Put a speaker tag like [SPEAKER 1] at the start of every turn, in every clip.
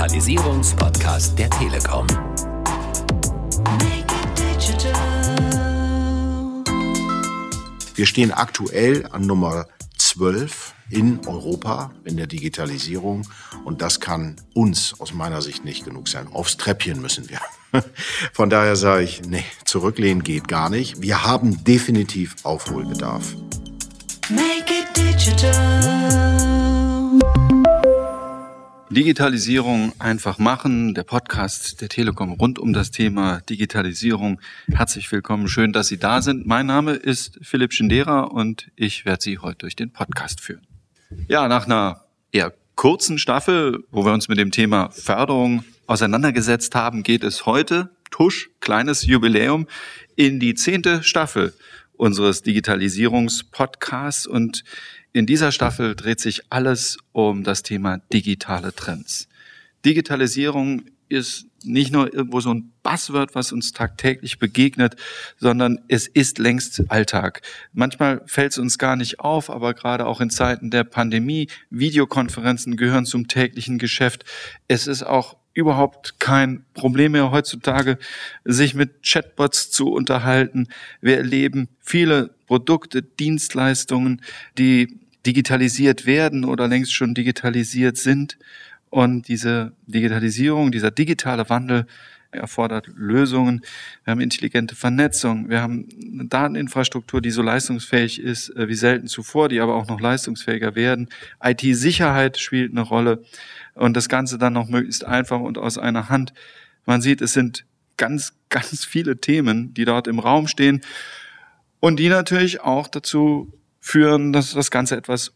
[SPEAKER 1] Digitalisierungspodcast der Telekom.
[SPEAKER 2] Wir stehen aktuell an Nummer 12 in Europa in der Digitalisierung und das kann uns aus meiner Sicht nicht genug sein. Aufs Treppchen müssen wir. Von daher sage ich, nee, zurücklehnen geht gar nicht. Wir haben definitiv Aufholbedarf. Make it
[SPEAKER 3] digital. Digitalisierung einfach machen, der Podcast der Telekom rund um das Thema Digitalisierung. Herzlich willkommen, schön, dass Sie da sind. Mein Name ist Philipp Schindera und ich werde Sie heute durch den Podcast führen. Ja, nach einer eher kurzen Staffel, wo wir uns mit dem Thema Förderung auseinandergesetzt haben, geht es heute, Tusch, kleines Jubiläum, in die zehnte Staffel unseres Digitalisierungspodcasts und in dieser Staffel dreht sich alles um das Thema digitale Trends. Digitalisierung ist nicht nur irgendwo so ein Buzzword, was uns tagtäglich begegnet, sondern es ist längst Alltag. Manchmal fällt es uns gar nicht auf, aber gerade auch in Zeiten der Pandemie, Videokonferenzen gehören zum täglichen Geschäft. Es ist auch überhaupt kein Problem mehr heutzutage, sich mit Chatbots zu unterhalten. Wir erleben viele Produkte, Dienstleistungen, die digitalisiert werden oder längst schon digitalisiert sind. Und diese Digitalisierung, dieser digitale Wandel erfordert Lösungen. Wir haben intelligente Vernetzung. Wir haben eine Dateninfrastruktur, die so leistungsfähig ist äh, wie selten zuvor, die aber auch noch leistungsfähiger werden. IT-Sicherheit spielt eine Rolle. Und das Ganze dann noch möglichst einfach und aus einer Hand. Man sieht, es sind ganz, ganz viele Themen, die dort im Raum stehen und die natürlich auch dazu führen, dass das Ganze etwas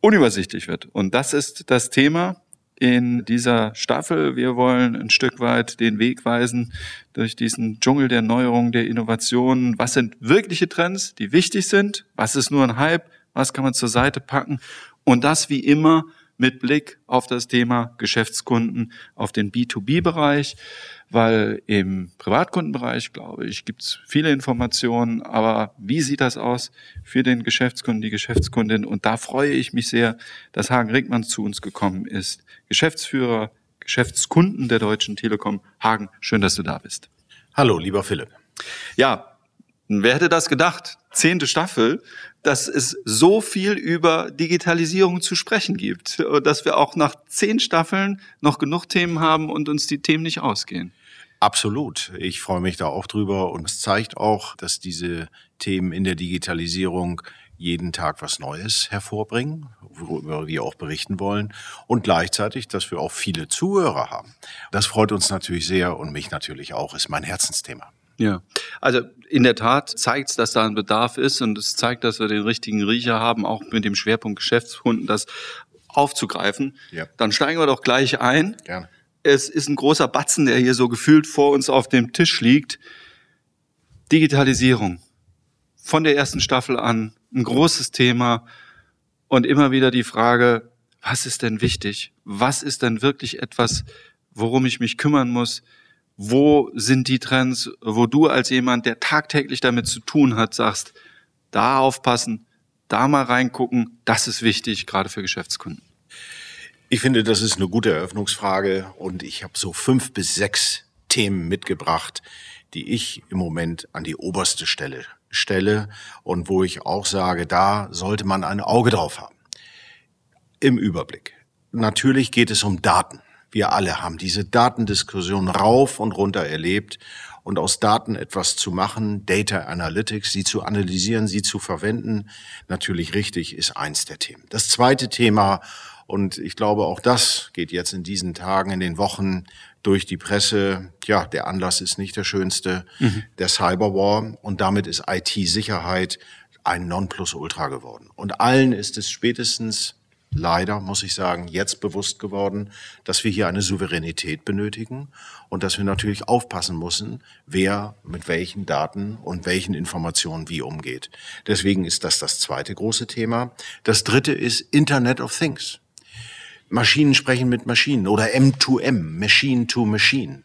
[SPEAKER 3] unübersichtlich wird. Und das ist das Thema in dieser Staffel. Wir wollen ein Stück weit den Weg weisen durch diesen Dschungel der Neuerungen, der Innovationen. Was sind wirkliche Trends, die wichtig sind? Was ist nur ein Hype? Was kann man zur Seite packen? Und das wie immer mit Blick auf das Thema Geschäftskunden, auf den B2B-Bereich, weil im Privatkundenbereich, glaube ich, gibt es viele Informationen, aber wie sieht das aus für den Geschäftskunden, die Geschäftskundin? Und da freue ich mich sehr, dass Hagen Rickmann zu uns gekommen ist, Geschäftsführer, Geschäftskunden der Deutschen Telekom. Hagen, schön, dass du da bist.
[SPEAKER 2] Hallo, lieber Philipp.
[SPEAKER 3] Ja, Wer hätte das gedacht? Zehnte Staffel, dass es so viel über Digitalisierung zu sprechen gibt, dass wir auch nach zehn Staffeln noch genug Themen haben und uns die Themen nicht ausgehen.
[SPEAKER 2] Absolut. Ich freue mich da auch drüber und es zeigt auch, dass diese Themen in der Digitalisierung jeden Tag was Neues hervorbringen, worüber wir auch berichten wollen und gleichzeitig, dass wir auch viele Zuhörer haben. Das freut uns natürlich sehr und mich natürlich auch, ist mein Herzensthema.
[SPEAKER 3] Ja, also in der Tat zeigt es, dass da ein Bedarf ist und es zeigt, dass wir den richtigen Riecher haben, auch mit dem Schwerpunkt Geschäftskunden das aufzugreifen. Ja. Dann steigen wir doch gleich ein. Gerne. Es ist ein großer Batzen, der hier so gefühlt vor uns auf dem Tisch liegt. Digitalisierung. Von der ersten Staffel an ein großes Thema und immer wieder die Frage, was ist denn wichtig? Was ist denn wirklich etwas, worum ich mich kümmern muss? Wo sind die Trends, wo du als jemand, der tagtäglich damit zu tun hat, sagst, da aufpassen, da mal reingucken, das ist wichtig, gerade für Geschäftskunden.
[SPEAKER 2] Ich finde, das ist eine gute Eröffnungsfrage und ich habe so fünf bis sechs Themen mitgebracht, die ich im Moment an die oberste Stelle stelle und wo ich auch sage, da sollte man ein Auge drauf haben. Im Überblick. Natürlich geht es um Daten. Wir alle haben diese Datendiskussion rauf und runter erlebt und aus Daten etwas zu machen, Data Analytics, sie zu analysieren, sie zu verwenden, natürlich richtig, ist eins der Themen. Das zweite Thema, und ich glaube, auch das geht jetzt in diesen Tagen, in den Wochen durch die Presse. Ja, der Anlass ist nicht der schönste, mhm. der Cyberwar. Und damit ist IT-Sicherheit ein Nonplusultra geworden. Und allen ist es spätestens leider, muss ich sagen, jetzt bewusst geworden, dass wir hier eine Souveränität benötigen und dass wir natürlich aufpassen müssen, wer mit welchen Daten und welchen Informationen wie umgeht. Deswegen ist das das zweite große Thema. Das dritte ist Internet of Things. Maschinen sprechen mit Maschinen oder M2M, Machine to Machine.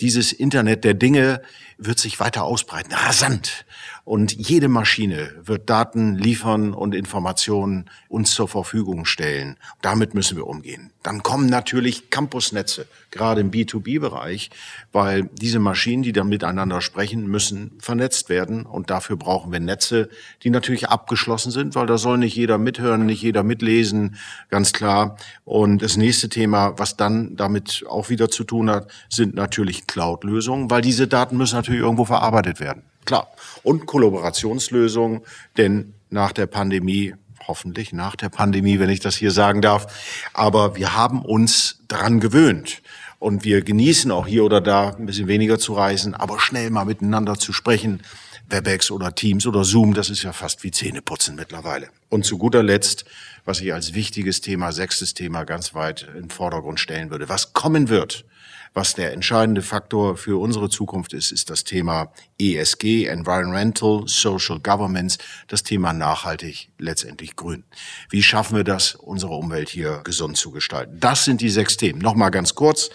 [SPEAKER 2] dieses Internet der Dinge wird sich weiter ausbreiten, rasant. Und jede Maschine wird Daten liefern und Informationen uns zur Verfügung stellen. Damit müssen wir umgehen. Dann kommen natürlich Campusnetze, gerade im B2B-Bereich, weil diese Maschinen, die dann miteinander sprechen, müssen vernetzt werden. Und dafür brauchen wir Netze, die natürlich abgeschlossen sind, weil da soll nicht jeder mithören, nicht jeder mitlesen, ganz klar. Und das nächste Thema, was dann damit auch wieder zu tun hat, sind natürlich Cloud-Lösungen, weil diese Daten müssen natürlich irgendwo verarbeitet werden. Klar. Und Kollaborationslösungen, denn nach der Pandemie, hoffentlich nach der Pandemie, wenn ich das hier sagen darf, aber wir haben uns daran gewöhnt. Und wir genießen auch hier oder da ein bisschen weniger zu reisen, aber schnell mal miteinander zu sprechen. Webex oder Teams oder Zoom, das ist ja fast wie Zähneputzen mittlerweile. Und zu guter Letzt, was ich als wichtiges Thema, sechstes Thema ganz weit den Vordergrund stellen würde, was kommen wird, was der entscheidende Faktor für unsere Zukunft ist, ist das Thema ESG, Environmental, Social Governance, das Thema nachhaltig, letztendlich grün. Wie schaffen wir das, unsere Umwelt hier gesund zu gestalten? Das sind die sechs Themen. Nochmal ganz kurz.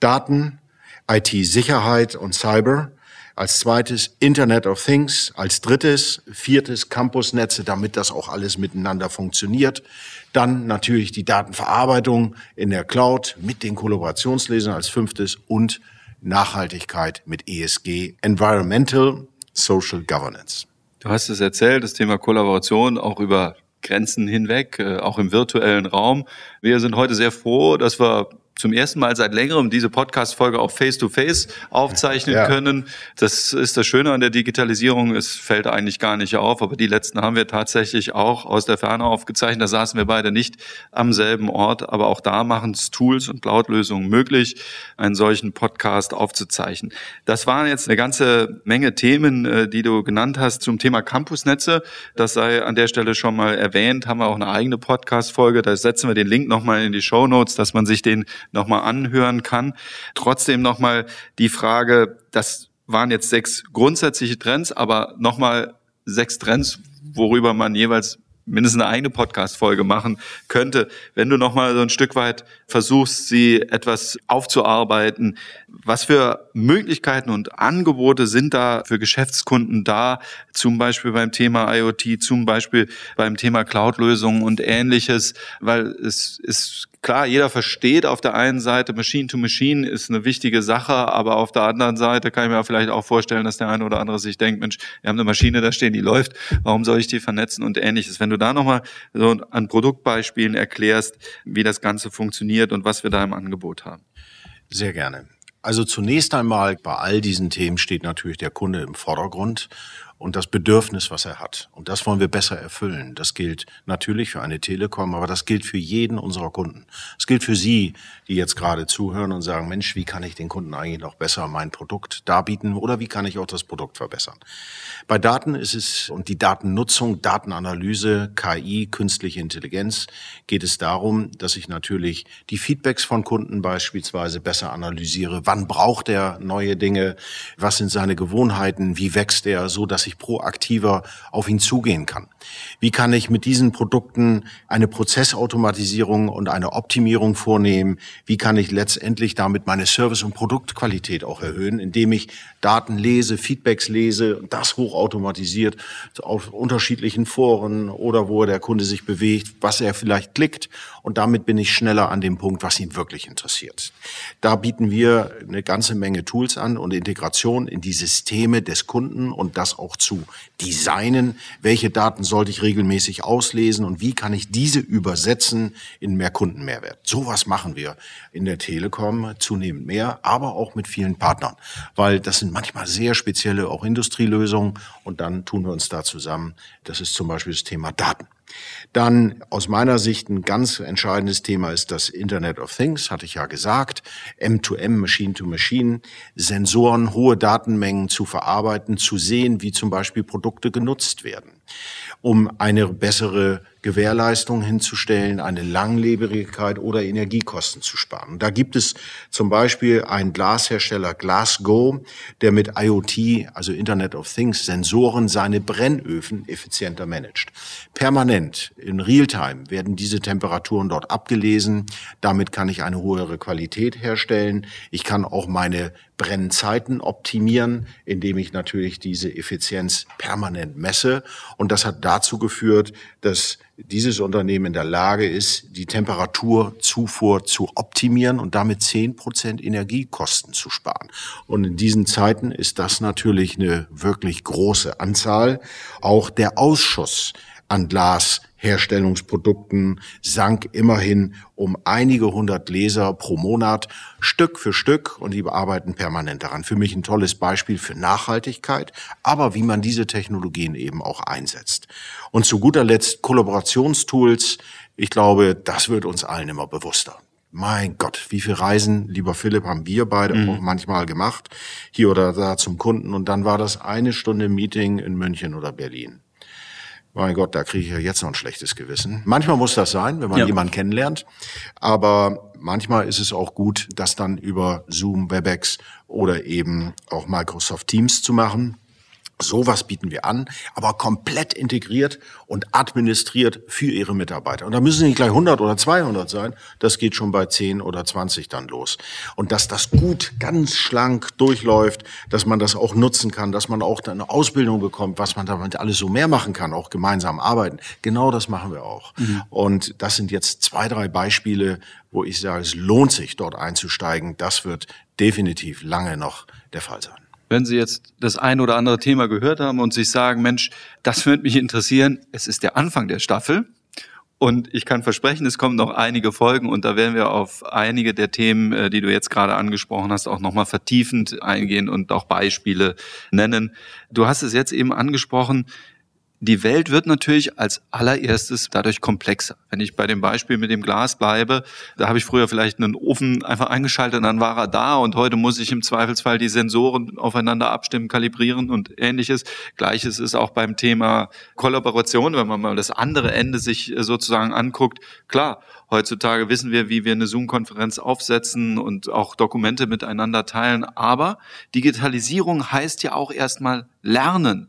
[SPEAKER 2] Daten, IT-Sicherheit und Cyber, als zweites Internet of Things. Als drittes, viertes Campusnetze, damit das auch alles miteinander funktioniert. Dann natürlich die Datenverarbeitung in der Cloud mit den Kollaborationslesern als fünftes und Nachhaltigkeit mit ESG, Environmental Social Governance.
[SPEAKER 3] Du hast es erzählt, das Thema Kollaboration auch über Grenzen hinweg, äh, auch im virtuellen Raum. Wir sind heute sehr froh, dass wir zum ersten Mal seit längerem diese Podcast-Folge auch face-to-face aufzeichnen ja. können. Das ist das Schöne an der Digitalisierung. Es fällt eigentlich gar nicht auf, aber die letzten haben wir tatsächlich auch aus der Ferne aufgezeichnet. Da saßen wir beide nicht am selben Ort, aber auch da machen es Tools und Cloud-Lösungen möglich, einen solchen Podcast aufzuzeichnen. Das waren jetzt eine ganze Menge Themen, äh, die du genannt hast zum Thema Campusnetze. Das sei an der Stelle schon mal erwähnt. Haben wir auch eine eigene Podcast-Folge. Da setzen wir den Link nochmal in die Show Notes, dass man sich den nochmal anhören kann. Trotzdem nochmal die Frage, das waren jetzt sechs grundsätzliche Trends, aber nochmal sechs Trends, worüber man jeweils mindestens eine eigene Podcast-Folge machen könnte. Wenn du nochmal so ein Stück weit versuchst, sie etwas aufzuarbeiten, was für Möglichkeiten und Angebote sind da für Geschäftskunden da, zum Beispiel beim Thema IoT, zum Beispiel beim Thema Cloud-Lösungen und ähnliches, weil es ist klar, jeder versteht auf der einen Seite, Machine to Machine ist eine wichtige Sache, aber auf der anderen Seite kann ich mir vielleicht auch vorstellen, dass der eine oder andere sich denkt, Mensch, wir haben eine Maschine da stehen, die läuft, warum soll ich die vernetzen und ähnliches. Wenn du da nochmal so an Produktbeispielen erklärst, wie das Ganze funktioniert und was wir da im Angebot haben.
[SPEAKER 2] Sehr gerne. Also zunächst einmal bei all diesen Themen steht natürlich der Kunde im Vordergrund und das Bedürfnis, was er hat. Und das wollen wir besser erfüllen. Das gilt natürlich für eine Telekom, aber das gilt für jeden unserer Kunden. Es gilt für Sie, die jetzt gerade zuhören und sagen, Mensch, wie kann ich den Kunden eigentlich noch besser mein Produkt darbieten oder wie kann ich auch das Produkt verbessern? Bei Daten ist es und die Datennutzung, Datenanalyse, KI, künstliche Intelligenz geht es darum, dass ich natürlich die Feedbacks von Kunden beispielsweise besser analysiere. Wann braucht er neue Dinge? Was sind seine Gewohnheiten? Wie wächst er, so dass ich ich proaktiver auf ihn zugehen kann? Wie kann ich mit diesen Produkten eine Prozessautomatisierung und eine Optimierung vornehmen? Wie kann ich letztendlich damit meine Service- und Produktqualität auch erhöhen, indem ich Daten lese, Feedbacks lese, das hochautomatisiert auf unterschiedlichen Foren oder wo der Kunde sich bewegt, was er vielleicht klickt und damit bin ich schneller an dem Punkt, was ihn wirklich interessiert. Da bieten wir eine ganze Menge Tools an und Integration in die Systeme des Kunden und das auch zu designen. Welche Daten sollte ich regelmäßig auslesen und wie kann ich diese übersetzen in mehr Kundenmehrwert? Sowas machen wir in der Telekom zunehmend mehr, aber auch mit vielen Partnern, weil das sind manchmal sehr spezielle auch Industrielösungen und dann tun wir uns da zusammen. Das ist zum Beispiel das Thema Daten. Dann aus meiner Sicht ein ganz entscheidendes Thema ist das Internet of Things, hatte ich ja gesagt. M2M, Machine to Machine, Sensoren, hohe Datenmengen zu verarbeiten, zu sehen, wie zum Beispiel Produkte genutzt werden um eine bessere Gewährleistung hinzustellen, eine Langlebigkeit oder Energiekosten zu sparen. Da gibt es zum Beispiel einen Glashersteller Glasgow, der mit IoT, also Internet of Things, Sensoren seine Brennöfen effizienter managt. Permanent, in Realtime werden diese Temperaturen dort abgelesen. Damit kann ich eine höhere Qualität herstellen. Ich kann auch meine Brennzeiten optimieren, indem ich natürlich diese Effizienz permanent messe. Und das hat dazu geführt, dass dieses Unternehmen in der Lage ist, die Temperaturzufuhr zu optimieren und damit zehn Prozent Energiekosten zu sparen. Und in diesen Zeiten ist das natürlich eine wirklich große Anzahl. Auch der Ausschuss an Glasherstellungsprodukten sank immerhin um einige hundert Leser pro Monat, Stück für Stück, und die arbeiten permanent daran. Für mich ein tolles Beispiel für Nachhaltigkeit, aber wie man diese Technologien eben auch einsetzt. Und zu guter Letzt Kollaborationstools. Ich glaube, das wird uns allen immer bewusster. Mein Gott, wie viele Reisen, lieber Philipp, haben wir beide mhm. auch manchmal gemacht, hier oder da zum Kunden. Und dann war das eine Stunde Meeting in München oder Berlin. Mein Gott, da kriege ich ja jetzt noch ein schlechtes Gewissen. Manchmal muss das sein, wenn man ja. jemanden kennenlernt. Aber manchmal ist es auch gut, das dann über Zoom, Webex oder eben auch Microsoft Teams zu machen. Sowas bieten wir an, aber komplett integriert und administriert für Ihre Mitarbeiter. Und da müssen nicht gleich 100 oder 200 sein, das geht schon bei 10 oder 20 dann los. Und dass das gut, ganz schlank durchläuft, dass man das auch nutzen kann, dass man auch eine Ausbildung bekommt, was man damit alles so mehr machen kann, auch gemeinsam arbeiten. Genau das machen wir auch. Mhm. Und das sind jetzt zwei, drei Beispiele, wo ich sage, es lohnt sich, dort einzusteigen. Das wird definitiv lange noch der Fall sein
[SPEAKER 3] wenn Sie jetzt das ein oder andere Thema gehört haben und sich sagen, Mensch, das würde mich interessieren, es ist der Anfang der Staffel. Und ich kann versprechen, es kommen noch einige Folgen und da werden wir auf einige der Themen, äh, die du jetzt gerade angesprochen hast, auch nochmal vertiefend eingehen und auch Beispiele nennen. Du hast es jetzt eben angesprochen, die Welt wird natürlich als allererstes dadurch komplexer. Wenn ich bei dem Beispiel mit dem Glas bleibe, da habe ich früher vielleicht einen Ofen einfach eingeschaltet und dann war er da und heute muss ich im Zweifelsfall die Sensoren aufeinander abstimmen, kalibrieren und ähnliches. Gleiches ist auch beim Thema Kollaboration, wenn man mal das andere Ende sich sozusagen anguckt. Klar, heutzutage wissen wir, wie wir eine Zoom-Konferenz aufsetzen und auch Dokumente miteinander teilen, aber Digitalisierung heißt ja auch erstmal lernen.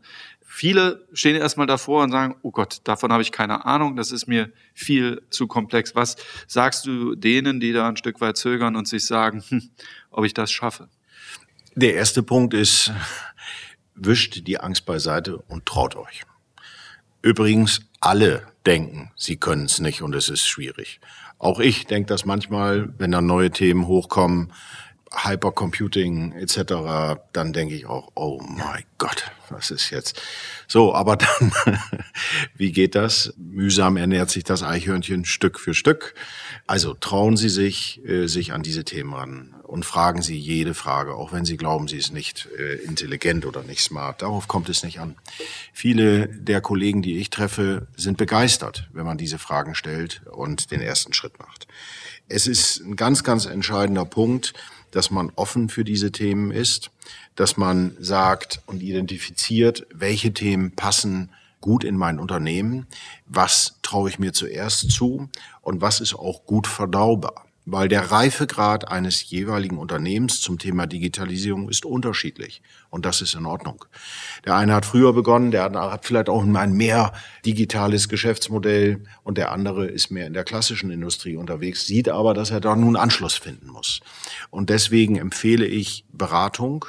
[SPEAKER 3] Viele stehen erstmal davor und sagen, oh Gott, davon habe ich keine Ahnung, das ist mir viel zu komplex. Was sagst du denen, die da ein Stück weit zögern und sich sagen, hm, ob ich das schaffe?
[SPEAKER 2] Der erste Punkt ist, wischt die Angst beiseite und traut euch. Übrigens, alle denken, sie können es nicht und es ist schwierig. Auch ich denke das manchmal, wenn dann neue Themen hochkommen, Hypercomputing etc., dann denke ich auch, oh mein Gott, was ist jetzt? So, aber dann, wie geht das? Mühsam ernährt sich das Eichhörnchen Stück für Stück. Also trauen Sie sich, äh, sich an diese Themen ran und fragen Sie jede Frage, auch wenn Sie glauben, sie ist nicht äh, intelligent oder nicht smart. Darauf kommt es nicht an. Viele der Kollegen, die ich treffe, sind begeistert, wenn man diese Fragen stellt und den ersten Schritt macht. Es ist ein ganz, ganz entscheidender Punkt, dass man offen für diese Themen ist, dass man sagt und identifiziert, welche Themen passen gut in mein Unternehmen, was traue ich mir zuerst zu und was ist auch gut verdaubar weil der Reifegrad eines jeweiligen Unternehmens zum Thema Digitalisierung ist unterschiedlich. Und das ist in Ordnung. Der eine hat früher begonnen, der andere hat vielleicht auch ein mehr digitales Geschäftsmodell und der andere ist mehr in der klassischen Industrie unterwegs, sieht aber, dass er da nun Anschluss finden muss. Und deswegen empfehle ich Beratung,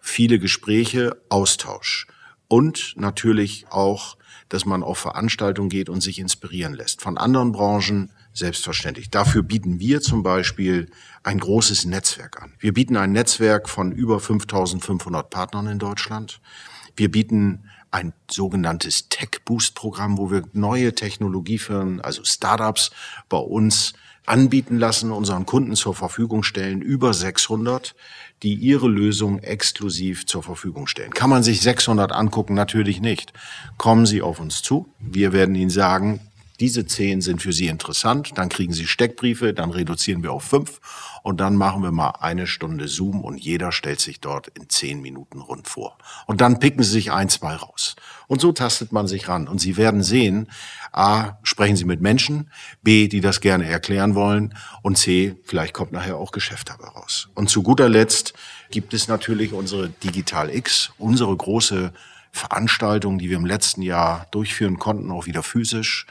[SPEAKER 2] viele Gespräche, Austausch und natürlich auch, dass man auf Veranstaltungen geht und sich inspirieren lässt von anderen Branchen, selbstverständlich. Dafür bieten wir zum Beispiel ein großes Netzwerk an. Wir bieten ein Netzwerk von über 5500 Partnern in Deutschland. Wir bieten ein sogenanntes Tech Boost Programm, wo wir neue Technologiefirmen, also Startups bei uns anbieten lassen, unseren Kunden zur Verfügung stellen, über 600, die ihre Lösung exklusiv zur Verfügung stellen. Kann man sich 600 angucken? Natürlich nicht. Kommen Sie auf uns zu. Wir werden Ihnen sagen, diese zehn sind für Sie interessant, dann kriegen Sie Steckbriefe, dann reduzieren wir auf fünf und dann machen wir mal eine Stunde Zoom und jeder stellt sich dort in zehn Minuten rund vor. Und dann picken Sie sich ein, zwei raus. Und so tastet man sich ran. Und Sie werden sehen, A, sprechen Sie mit Menschen, B, die das gerne erklären wollen und C, vielleicht kommt nachher auch Geschäft dabei raus. Und zu guter Letzt gibt es natürlich unsere Digital X, unsere große Veranstaltungen, die wir im letzten Jahr durchführen konnten, auch wieder physisch,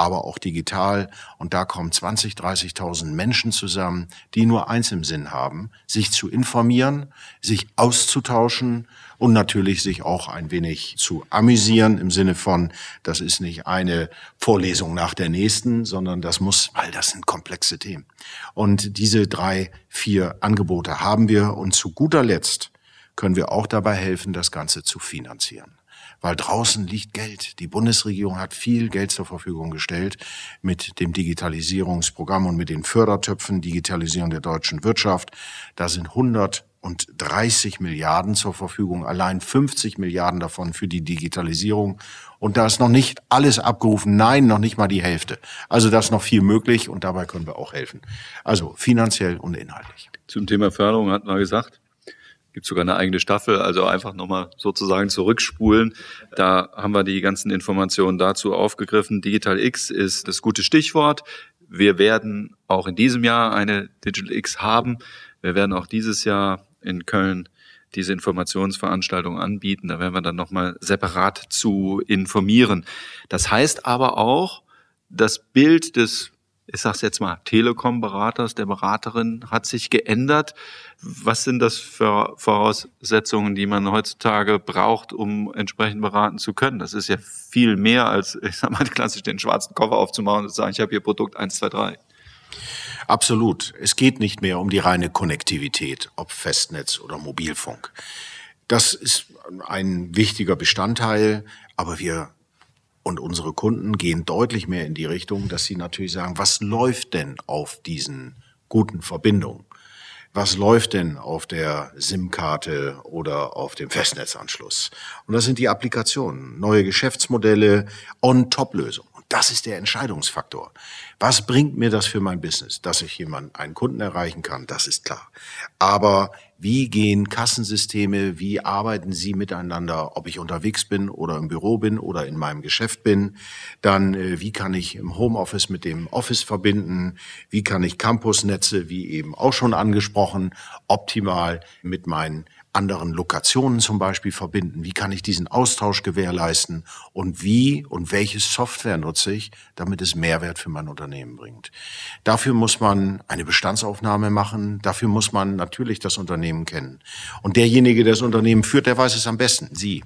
[SPEAKER 2] aber auch digital. Und da kommen 20, 30.000 Menschen zusammen, die nur eins im Sinn haben, sich zu informieren, sich auszutauschen und natürlich sich auch ein wenig zu amüsieren im Sinne von, das ist nicht eine Vorlesung nach der nächsten, sondern das muss, weil das sind komplexe Themen. Und diese drei, vier Angebote haben wir und zu guter Letzt können wir auch dabei helfen, das Ganze zu finanzieren weil draußen liegt Geld. Die Bundesregierung hat viel Geld zur Verfügung gestellt mit dem Digitalisierungsprogramm und mit den Fördertöpfen Digitalisierung der deutschen Wirtschaft. Da sind 130 Milliarden zur Verfügung, allein 50 Milliarden davon für die Digitalisierung. Und da ist noch nicht alles abgerufen. Nein, noch nicht mal die Hälfte. Also da ist noch viel möglich und dabei können wir auch helfen. Also finanziell und inhaltlich.
[SPEAKER 3] Zum Thema Förderung hatten wir gesagt, gibt sogar eine eigene Staffel, also einfach nochmal sozusagen zurückspulen. Da haben wir die ganzen Informationen dazu aufgegriffen. Digital X ist das gute Stichwort. Wir werden auch in diesem Jahr eine Digital X haben. Wir werden auch dieses Jahr in Köln diese Informationsveranstaltung anbieten. Da werden wir dann nochmal separat zu informieren. Das heißt aber auch, das Bild des ich sage jetzt mal, Telekom-Beraters, der Beraterin hat sich geändert. Was sind das für Voraussetzungen, die man heutzutage braucht, um entsprechend beraten zu können? Das ist ja viel mehr als, ich sag mal, klassisch den schwarzen Koffer aufzumachen und zu sagen, ich habe hier Produkt 1, 2, 3.
[SPEAKER 2] Absolut. Es geht nicht mehr um die reine Konnektivität, ob Festnetz oder Mobilfunk. Das ist ein wichtiger Bestandteil, aber wir und unsere Kunden gehen deutlich mehr in die Richtung, dass sie natürlich sagen, was läuft denn auf diesen guten Verbindungen? Was läuft denn auf der SIM-Karte oder auf dem Festnetzanschluss? Und das sind die Applikationen, neue Geschäftsmodelle, On-Top-Lösungen. Und das ist der Entscheidungsfaktor. Was bringt mir das für mein Business? Dass ich jemanden, einen Kunden erreichen kann, das ist klar. Aber wie gehen Kassensysteme, wie arbeiten sie miteinander, ob ich unterwegs bin oder im Büro bin oder in meinem Geschäft bin. Dann, äh, wie kann ich im Homeoffice mit dem Office verbinden, wie kann ich Campusnetze, wie eben auch schon angesprochen, optimal mit meinen anderen Lokationen zum Beispiel verbinden? Wie kann ich diesen Austausch gewährleisten? Und wie und welche Software nutze ich, damit es Mehrwert für mein Unternehmen bringt? Dafür muss man eine Bestandsaufnahme machen. Dafür muss man natürlich das Unternehmen kennen. Und derjenige, der das Unternehmen führt, der weiß es am besten. Sie,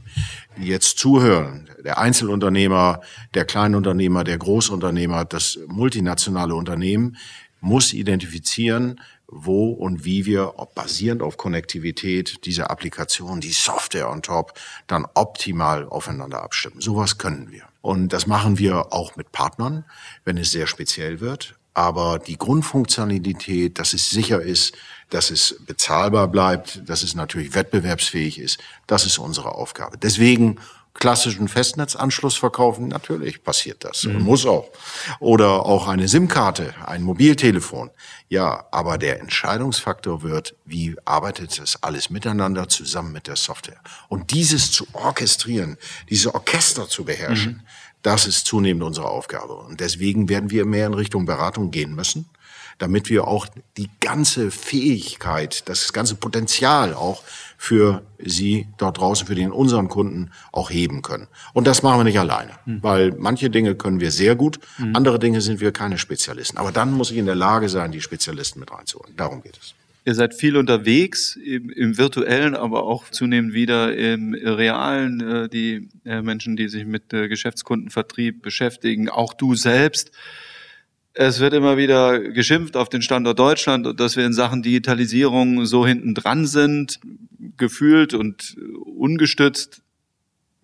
[SPEAKER 2] die jetzt zuhören, der Einzelunternehmer, der Kleinunternehmer, der Großunternehmer, das multinationale Unternehmen, muss identifizieren, wo und wie wir, ob basierend auf Konnektivität, diese Applikation, die Software on top, dann optimal aufeinander abstimmen. Sowas können wir. Und das machen wir auch mit Partnern, wenn es sehr speziell wird. Aber die Grundfunktionalität, dass es sicher ist, dass es bezahlbar bleibt, dass es natürlich wettbewerbsfähig ist, das ist unsere Aufgabe. Deswegen klassischen Festnetzanschluss verkaufen? Natürlich passiert das mhm. und muss auch. Oder auch eine SIM-Karte, ein Mobiltelefon. Ja, aber der Entscheidungsfaktor wird, wie arbeitet das alles miteinander zusammen mit der Software? Und dieses zu orchestrieren, diese Orchester zu beherrschen, mhm. das ist zunehmend unsere Aufgabe. Und deswegen werden wir mehr in Richtung Beratung gehen müssen damit wir auch die ganze Fähigkeit, das ganze Potenzial auch für Sie dort draußen, für den unseren Kunden auch heben können. Und das machen wir nicht alleine, mhm. weil manche Dinge können wir sehr gut, mhm. andere Dinge sind wir keine Spezialisten. Aber dann muss ich in der Lage sein, die Spezialisten mit reinzuholen. Darum geht es.
[SPEAKER 3] Ihr seid viel unterwegs im, im, virtuellen, aber auch zunehmend wieder im realen. Äh, die äh, Menschen, die sich mit äh, Geschäftskundenvertrieb beschäftigen, auch du selbst. Es wird immer wieder geschimpft auf den Standort Deutschland und dass wir in Sachen Digitalisierung so hinten dran sind, gefühlt und ungestützt.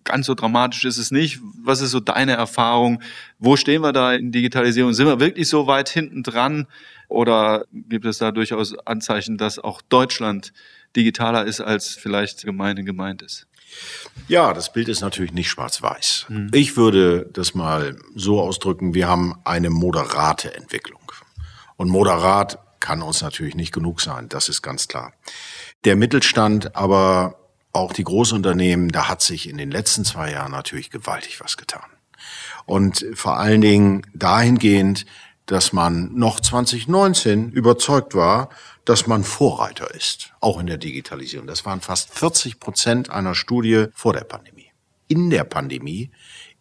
[SPEAKER 3] Ganz so dramatisch ist es nicht. Was ist so deine Erfahrung? Wo stehen wir da in Digitalisierung? Sind wir wirklich so weit hinten dran? Oder gibt es da durchaus Anzeichen, dass auch Deutschland digitaler ist, als vielleicht Gemeinde gemeint ist?
[SPEAKER 2] Ja, das Bild ist natürlich nicht schwarz-weiß. Mhm. Ich würde das mal so ausdrücken, wir haben eine moderate Entwicklung. Und moderat kann uns natürlich nicht genug sein, das ist ganz klar. Der Mittelstand, aber auch die Großunternehmen, da hat sich in den letzten zwei Jahren natürlich gewaltig was getan. Und vor allen Dingen dahingehend, dass man noch 2019 überzeugt war, dass man Vorreiter ist, auch in der Digitalisierung. Das waren fast 40 Prozent einer Studie vor der Pandemie. in der Pandemie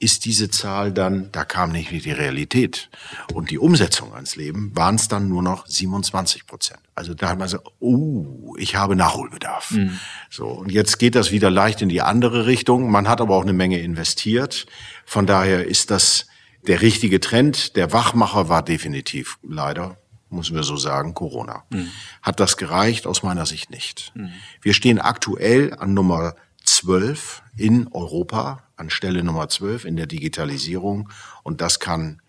[SPEAKER 2] ist diese Zahl dann, da kam nicht mehr die Realität und die Umsetzung ans Leben, waren es dann nur noch 27 Prozent. Also da hat man so, oh, ich habe Nachholbedarf. Mhm. So und jetzt geht das wieder leicht in die andere Richtung. Man hat aber auch eine Menge investiert. Von daher ist das der richtige Trend. Der Wachmacher war definitiv leider müssen wir so sagen, Corona. Mhm. Hat das gereicht? Aus meiner Sicht nicht. Mhm. Wir stehen aktuell an Nummer 12 in Europa, an Stelle Nummer 12 in der Digitalisierung. Und das kann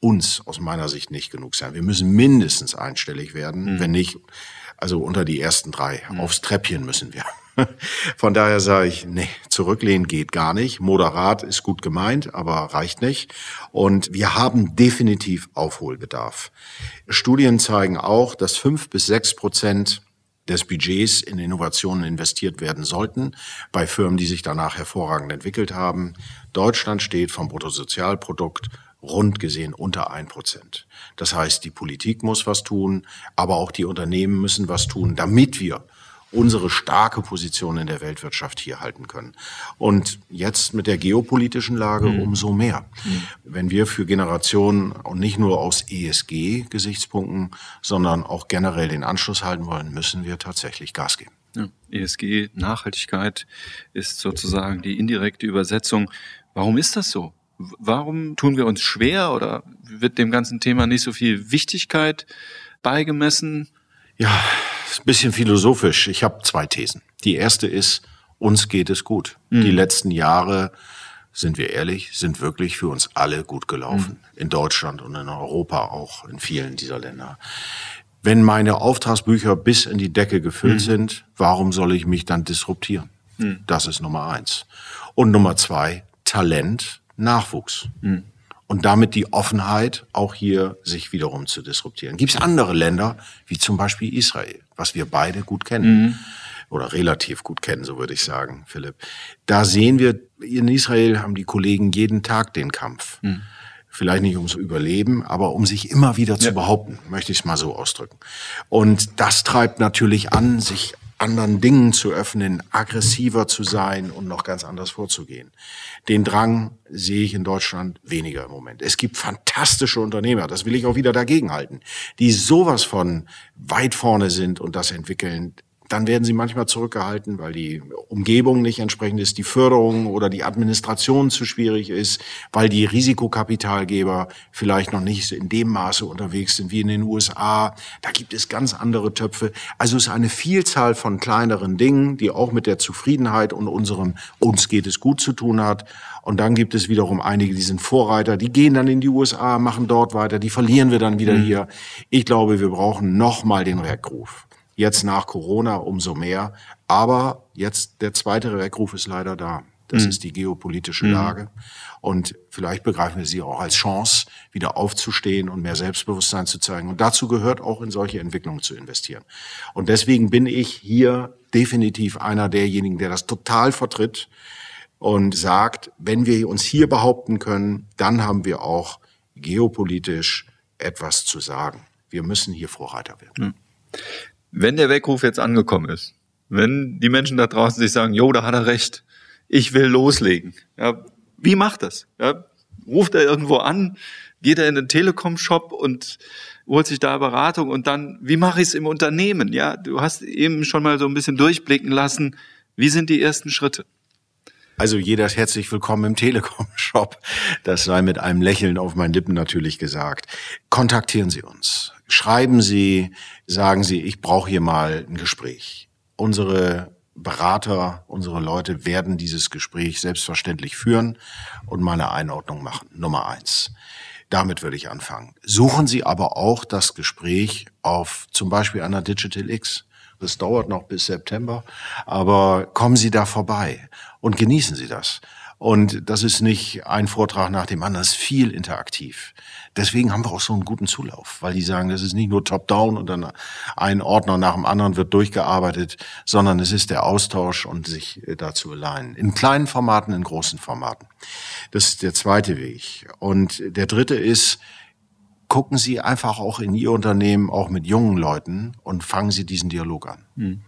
[SPEAKER 2] uns aus meiner Sicht nicht genug sein. Wir müssen mindestens einstellig werden, mhm. wenn nicht, also unter die ersten drei. Mhm. Aufs Treppchen müssen wir. Von daher sage ich, nee, zurücklehnen geht gar nicht. Moderat ist gut gemeint, aber reicht nicht. Und wir haben definitiv Aufholbedarf. Studien zeigen auch, dass fünf bis sechs Prozent des Budgets in Innovationen investiert werden sollten bei Firmen, die sich danach hervorragend entwickelt haben. Deutschland steht vom Bruttosozialprodukt rund gesehen unter ein Prozent. Das heißt, die Politik muss was tun, aber auch die Unternehmen müssen was tun, damit wir unsere starke Position in der Weltwirtschaft hier halten können. Und jetzt mit der geopolitischen Lage mhm. umso mehr. Mhm. Wenn wir für Generationen und nicht nur aus ESG-Gesichtspunkten, sondern auch generell den Anschluss halten wollen, müssen wir tatsächlich Gas geben.
[SPEAKER 3] Ja. ESG, Nachhaltigkeit ist sozusagen die indirekte Übersetzung. Ein ist das so? Warum tun wir uns schwer oder wird dem ganzen Thema nicht so viel Wichtigkeit beigemessen?
[SPEAKER 2] Ja, ist ein bisschen philosophisch. Ich habe zwei Thesen. Die erste ist, uns geht es gut. Mhm. Die letzten Jahre, sind wir ehrlich, sind wirklich für uns alle gut gelaufen. Mhm. In Deutschland und in Europa auch, in vielen dieser Länder. Wenn meine Auftragsbücher bis in die Decke gefüllt mhm. sind, warum soll ich mich dann disruptieren? Mhm. Das ist Nummer eins. Und Nummer zwei, Talent, Nachwuchs. Und damit die Offenheit, auch hier sich wiederum zu disruptieren. Gibt es andere Länder, wie zum Beispiel Israel, was wir beide gut kennen mhm. oder relativ gut kennen, so würde ich sagen, Philipp. Da sehen wir, in Israel haben die Kollegen jeden Tag den Kampf. Mhm. Vielleicht nicht ums Überleben, aber um sich immer wieder zu ja. behaupten, möchte ich es mal so ausdrücken. Und das treibt natürlich an, sich anderen Dingen zu öffnen, aggressiver zu sein und noch ganz anders vorzugehen. Den Drang sehe ich in Deutschland weniger im Moment. Es gibt fantastische Unternehmer, das will ich auch wieder dagegenhalten, die sowas von weit vorne sind und das entwickeln dann werden sie manchmal zurückgehalten, weil die Umgebung nicht entsprechend ist, die Förderung oder die Administration zu schwierig ist, weil die Risikokapitalgeber vielleicht noch nicht in dem Maße unterwegs sind wie in den USA. Da gibt es ganz andere Töpfe. Also es ist eine Vielzahl von kleineren Dingen, die auch mit der Zufriedenheit und unserem uns geht es gut zu tun hat. Und dann gibt es wiederum einige, die sind Vorreiter, die gehen dann in die USA, machen dort weiter, die verlieren wir dann wieder mhm. hier. Ich glaube, wir brauchen nochmal den Rückruf. Jetzt nach Corona umso mehr. Aber jetzt der zweite Weckruf ist leider da. Das mhm. ist die geopolitische mhm. Lage. Und vielleicht begreifen wir sie auch als Chance, wieder aufzustehen und mehr Selbstbewusstsein zu zeigen. Und dazu gehört auch in solche Entwicklungen zu investieren. Und deswegen bin ich hier definitiv einer derjenigen, der das total vertritt und sagt, wenn wir uns hier behaupten können, dann haben wir auch geopolitisch etwas zu sagen. Wir müssen hier Vorreiter werden. Mhm
[SPEAKER 3] wenn der Weckruf jetzt angekommen ist, wenn die Menschen da draußen sich sagen, jo, da hat er recht, ich will loslegen, ja, wie macht das? Ja, ruft er irgendwo an, geht er in den Telekom-Shop und holt sich da Beratung und dann, wie mache ich es im Unternehmen? Ja, du hast eben schon mal so ein bisschen durchblicken lassen, wie sind die ersten Schritte?
[SPEAKER 2] Also jeder ist herzlich willkommen im Telekom-Shop. Das sei mit einem Lächeln auf meinen Lippen natürlich gesagt. Kontaktieren Sie uns. Schreiben Sie, sagen Sie, ich brauche hier mal ein Gespräch. Unsere Berater, unsere Leute werden dieses Gespräch selbstverständlich führen und mal eine Einordnung machen. Nummer eins. Damit würde ich anfangen. Suchen Sie aber auch das Gespräch auf zum Beispiel einer Digital X. Das dauert noch bis September, aber kommen Sie da vorbei und genießen Sie das. Und das ist nicht ein Vortrag nach dem anderen, das ist viel interaktiv. Deswegen haben wir auch so einen guten Zulauf, weil die sagen, das ist nicht nur top-down und dann ein Ordner nach dem anderen wird durchgearbeitet, sondern es ist der Austausch und sich dazu allein. In kleinen Formaten, in großen Formaten. Das ist der zweite Weg. Und der dritte ist, gucken Sie einfach auch in Ihr Unternehmen, auch mit jungen Leuten und fangen Sie diesen Dialog an. Mhm.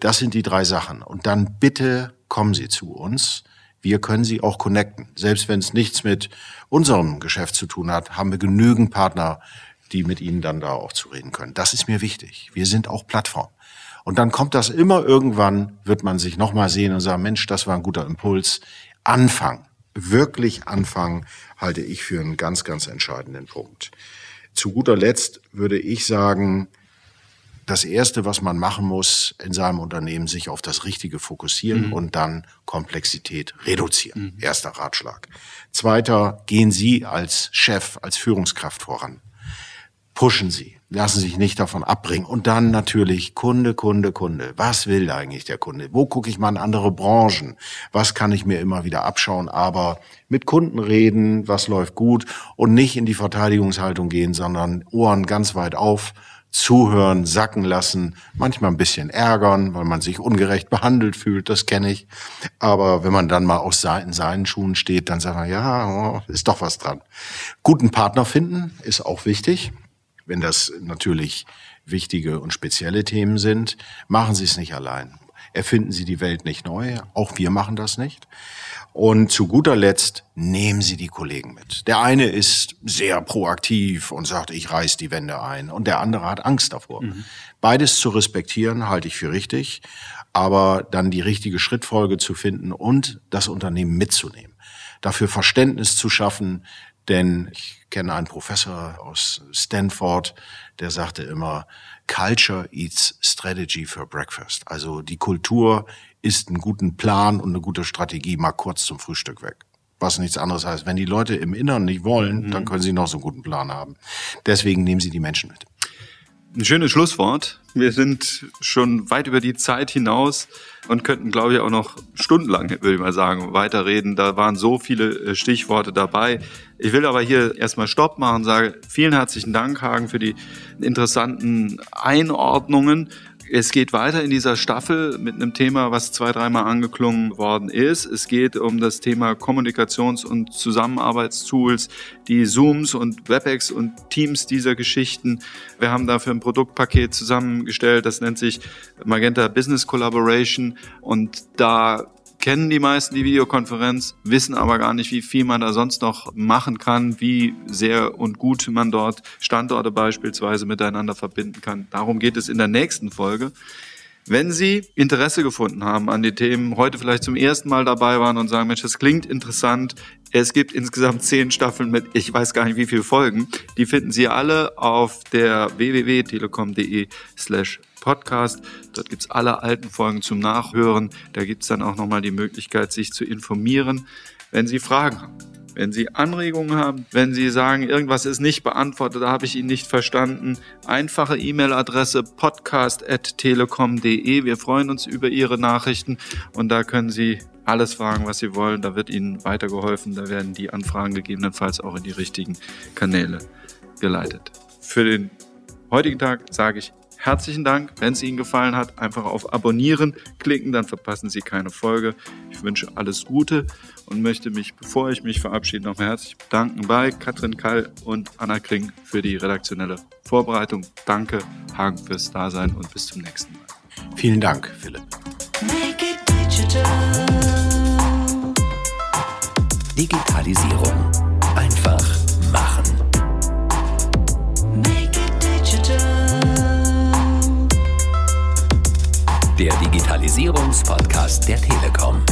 [SPEAKER 2] Das sind die drei Sachen. Und dann bitte kommen Sie zu uns. wir können sie auch connecten. Selbst wenn es nichts mit unserem Geschäft zu tun hat, haben wir genügend Partner, die mit ihnen dann da auch zu reden können. Das ist mir wichtig. Wir sind auch Plattform. Und dann kommt das immer irgendwann, wird man sich nochmal sehen und sagen, Mensch, das war ein guter Impuls. Anfang, wirklich anfangen, halte ich für einen ganz, ganz entscheidenden Punkt. Zu guter Letzt würde ich sagen, das Erste, was man machen muss in seinem Unternehmen, sich auf das Richtige fokussieren mhm. und dann Komplexität reduzieren. Mhm. Erster Ratschlag. Zweiter, gehen Sie als Chef, als Führungskraft voran. Pushen Sie lassen sich nicht davon abbringen. Und dann natürlich Kunde, Kunde, Kunde. Was will eigentlich der Kunde? Wo gucke ich mal in andere Branchen? Was kann ich mir immer wieder abschauen? Aber mit Kunden reden, was läuft gut und nicht in die Verteidigungshaltung gehen, sondern Ohren ganz weit auf, zuhören, sacken lassen, manchmal ein bisschen ärgern, weil man sich ungerecht behandelt fühlt, das kenne ich. Aber wenn man dann mal aus in seinen Schuhen steht, dann sagt man, ja, oh, ist doch was dran. Guten Partner finden ist auch wichtig. Wenn das natürlich wichtige und spezielle Themen sind, machen Sie es nicht allein. Erfinden Sie die Welt nicht neu. Auch wir machen das nicht. Und zu guter Letzt nehmen Sie die Kollegen mit. Der eine ist sehr proaktiv und sagt, ich reiß die Wände ein. Und der andere hat Angst davor. Mhm. Beides zu respektieren, halte ich für richtig. Aber dann die richtige Schrittfolge zu finden und das Unternehmen mitzunehmen. Dafür Verständnis zu schaffen, denn ich kenne einen Professor aus Stanford, der sagte immer, Culture eats strategy for breakfast. Also die Kultur isst einen guten Plan und eine gute Strategie mal kurz zum Frühstück weg. Was nichts anderes heißt. Wenn die Leute im Inneren nicht wollen, mhm. dann können sie noch so einen guten Plan haben. Deswegen nehmen sie die Menschen mit.
[SPEAKER 3] Ein schönes Schlusswort. Wir sind schon weit über die Zeit hinaus und könnten, glaube ich, auch noch stundenlang, würde ich mal sagen, weiterreden. Da waren so viele äh, Stichworte dabei. Ich will aber hier erstmal Stopp machen, sage vielen herzlichen Dank, Hagen, für die interessanten Einordnungen. Es geht weiter in dieser Staffel mit einem Thema, was zwei, dreimal angeklungen worden ist. Es geht um das Thema Kommunikations- und Zusammenarbeitstools, die Zooms und WebEx und Teams dieser Geschichten. Wir haben dafür ein Produktpaket zusammengestellt, das nennt sich Magenta Business Collaboration und da kennen die meisten die Videokonferenz, wissen aber gar nicht, wie viel man da sonst noch machen kann, wie sehr und gut man dort Standorte beispielsweise miteinander verbinden kann. Darum geht es in der nächsten Folge. Wenn Sie Interesse gefunden haben an die Themen, heute vielleicht zum ersten Mal dabei waren und sagen, Mensch, das klingt interessant. Es gibt insgesamt zehn Staffeln mit, ich weiß gar nicht wie viele Folgen. Die finden Sie alle auf der www.telekom.de slash Podcast. Dort gibt's alle alten Folgen zum Nachhören. Da gibt's dann auch nochmal die Möglichkeit, sich zu informieren, wenn Sie Fragen haben. Wenn Sie Anregungen haben, wenn Sie sagen, irgendwas ist nicht beantwortet, da habe ich ihn nicht verstanden, einfache E-Mail-Adresse podcast.telekom.de. Wir freuen uns über Ihre Nachrichten und da können Sie alles fragen, was Sie wollen. Da wird Ihnen weitergeholfen. Da werden die Anfragen gegebenenfalls auch in die richtigen Kanäle geleitet. Für den heutigen Tag sage ich herzlichen Dank. Wenn es Ihnen gefallen hat, einfach auf Abonnieren klicken, dann verpassen Sie keine Folge. Ich wünsche alles Gute und möchte mich, bevor ich mich verabschiede, nochmal herzlich bedanken bei Katrin Kall und Anna Kring für die redaktionelle Vorbereitung. Danke, Hagen, fürs Dasein und bis zum nächsten Mal.
[SPEAKER 2] Vielen Dank, Philipp.
[SPEAKER 1] Digitalisierung. Einfach Der Digitalisierungspodcast der Telekom.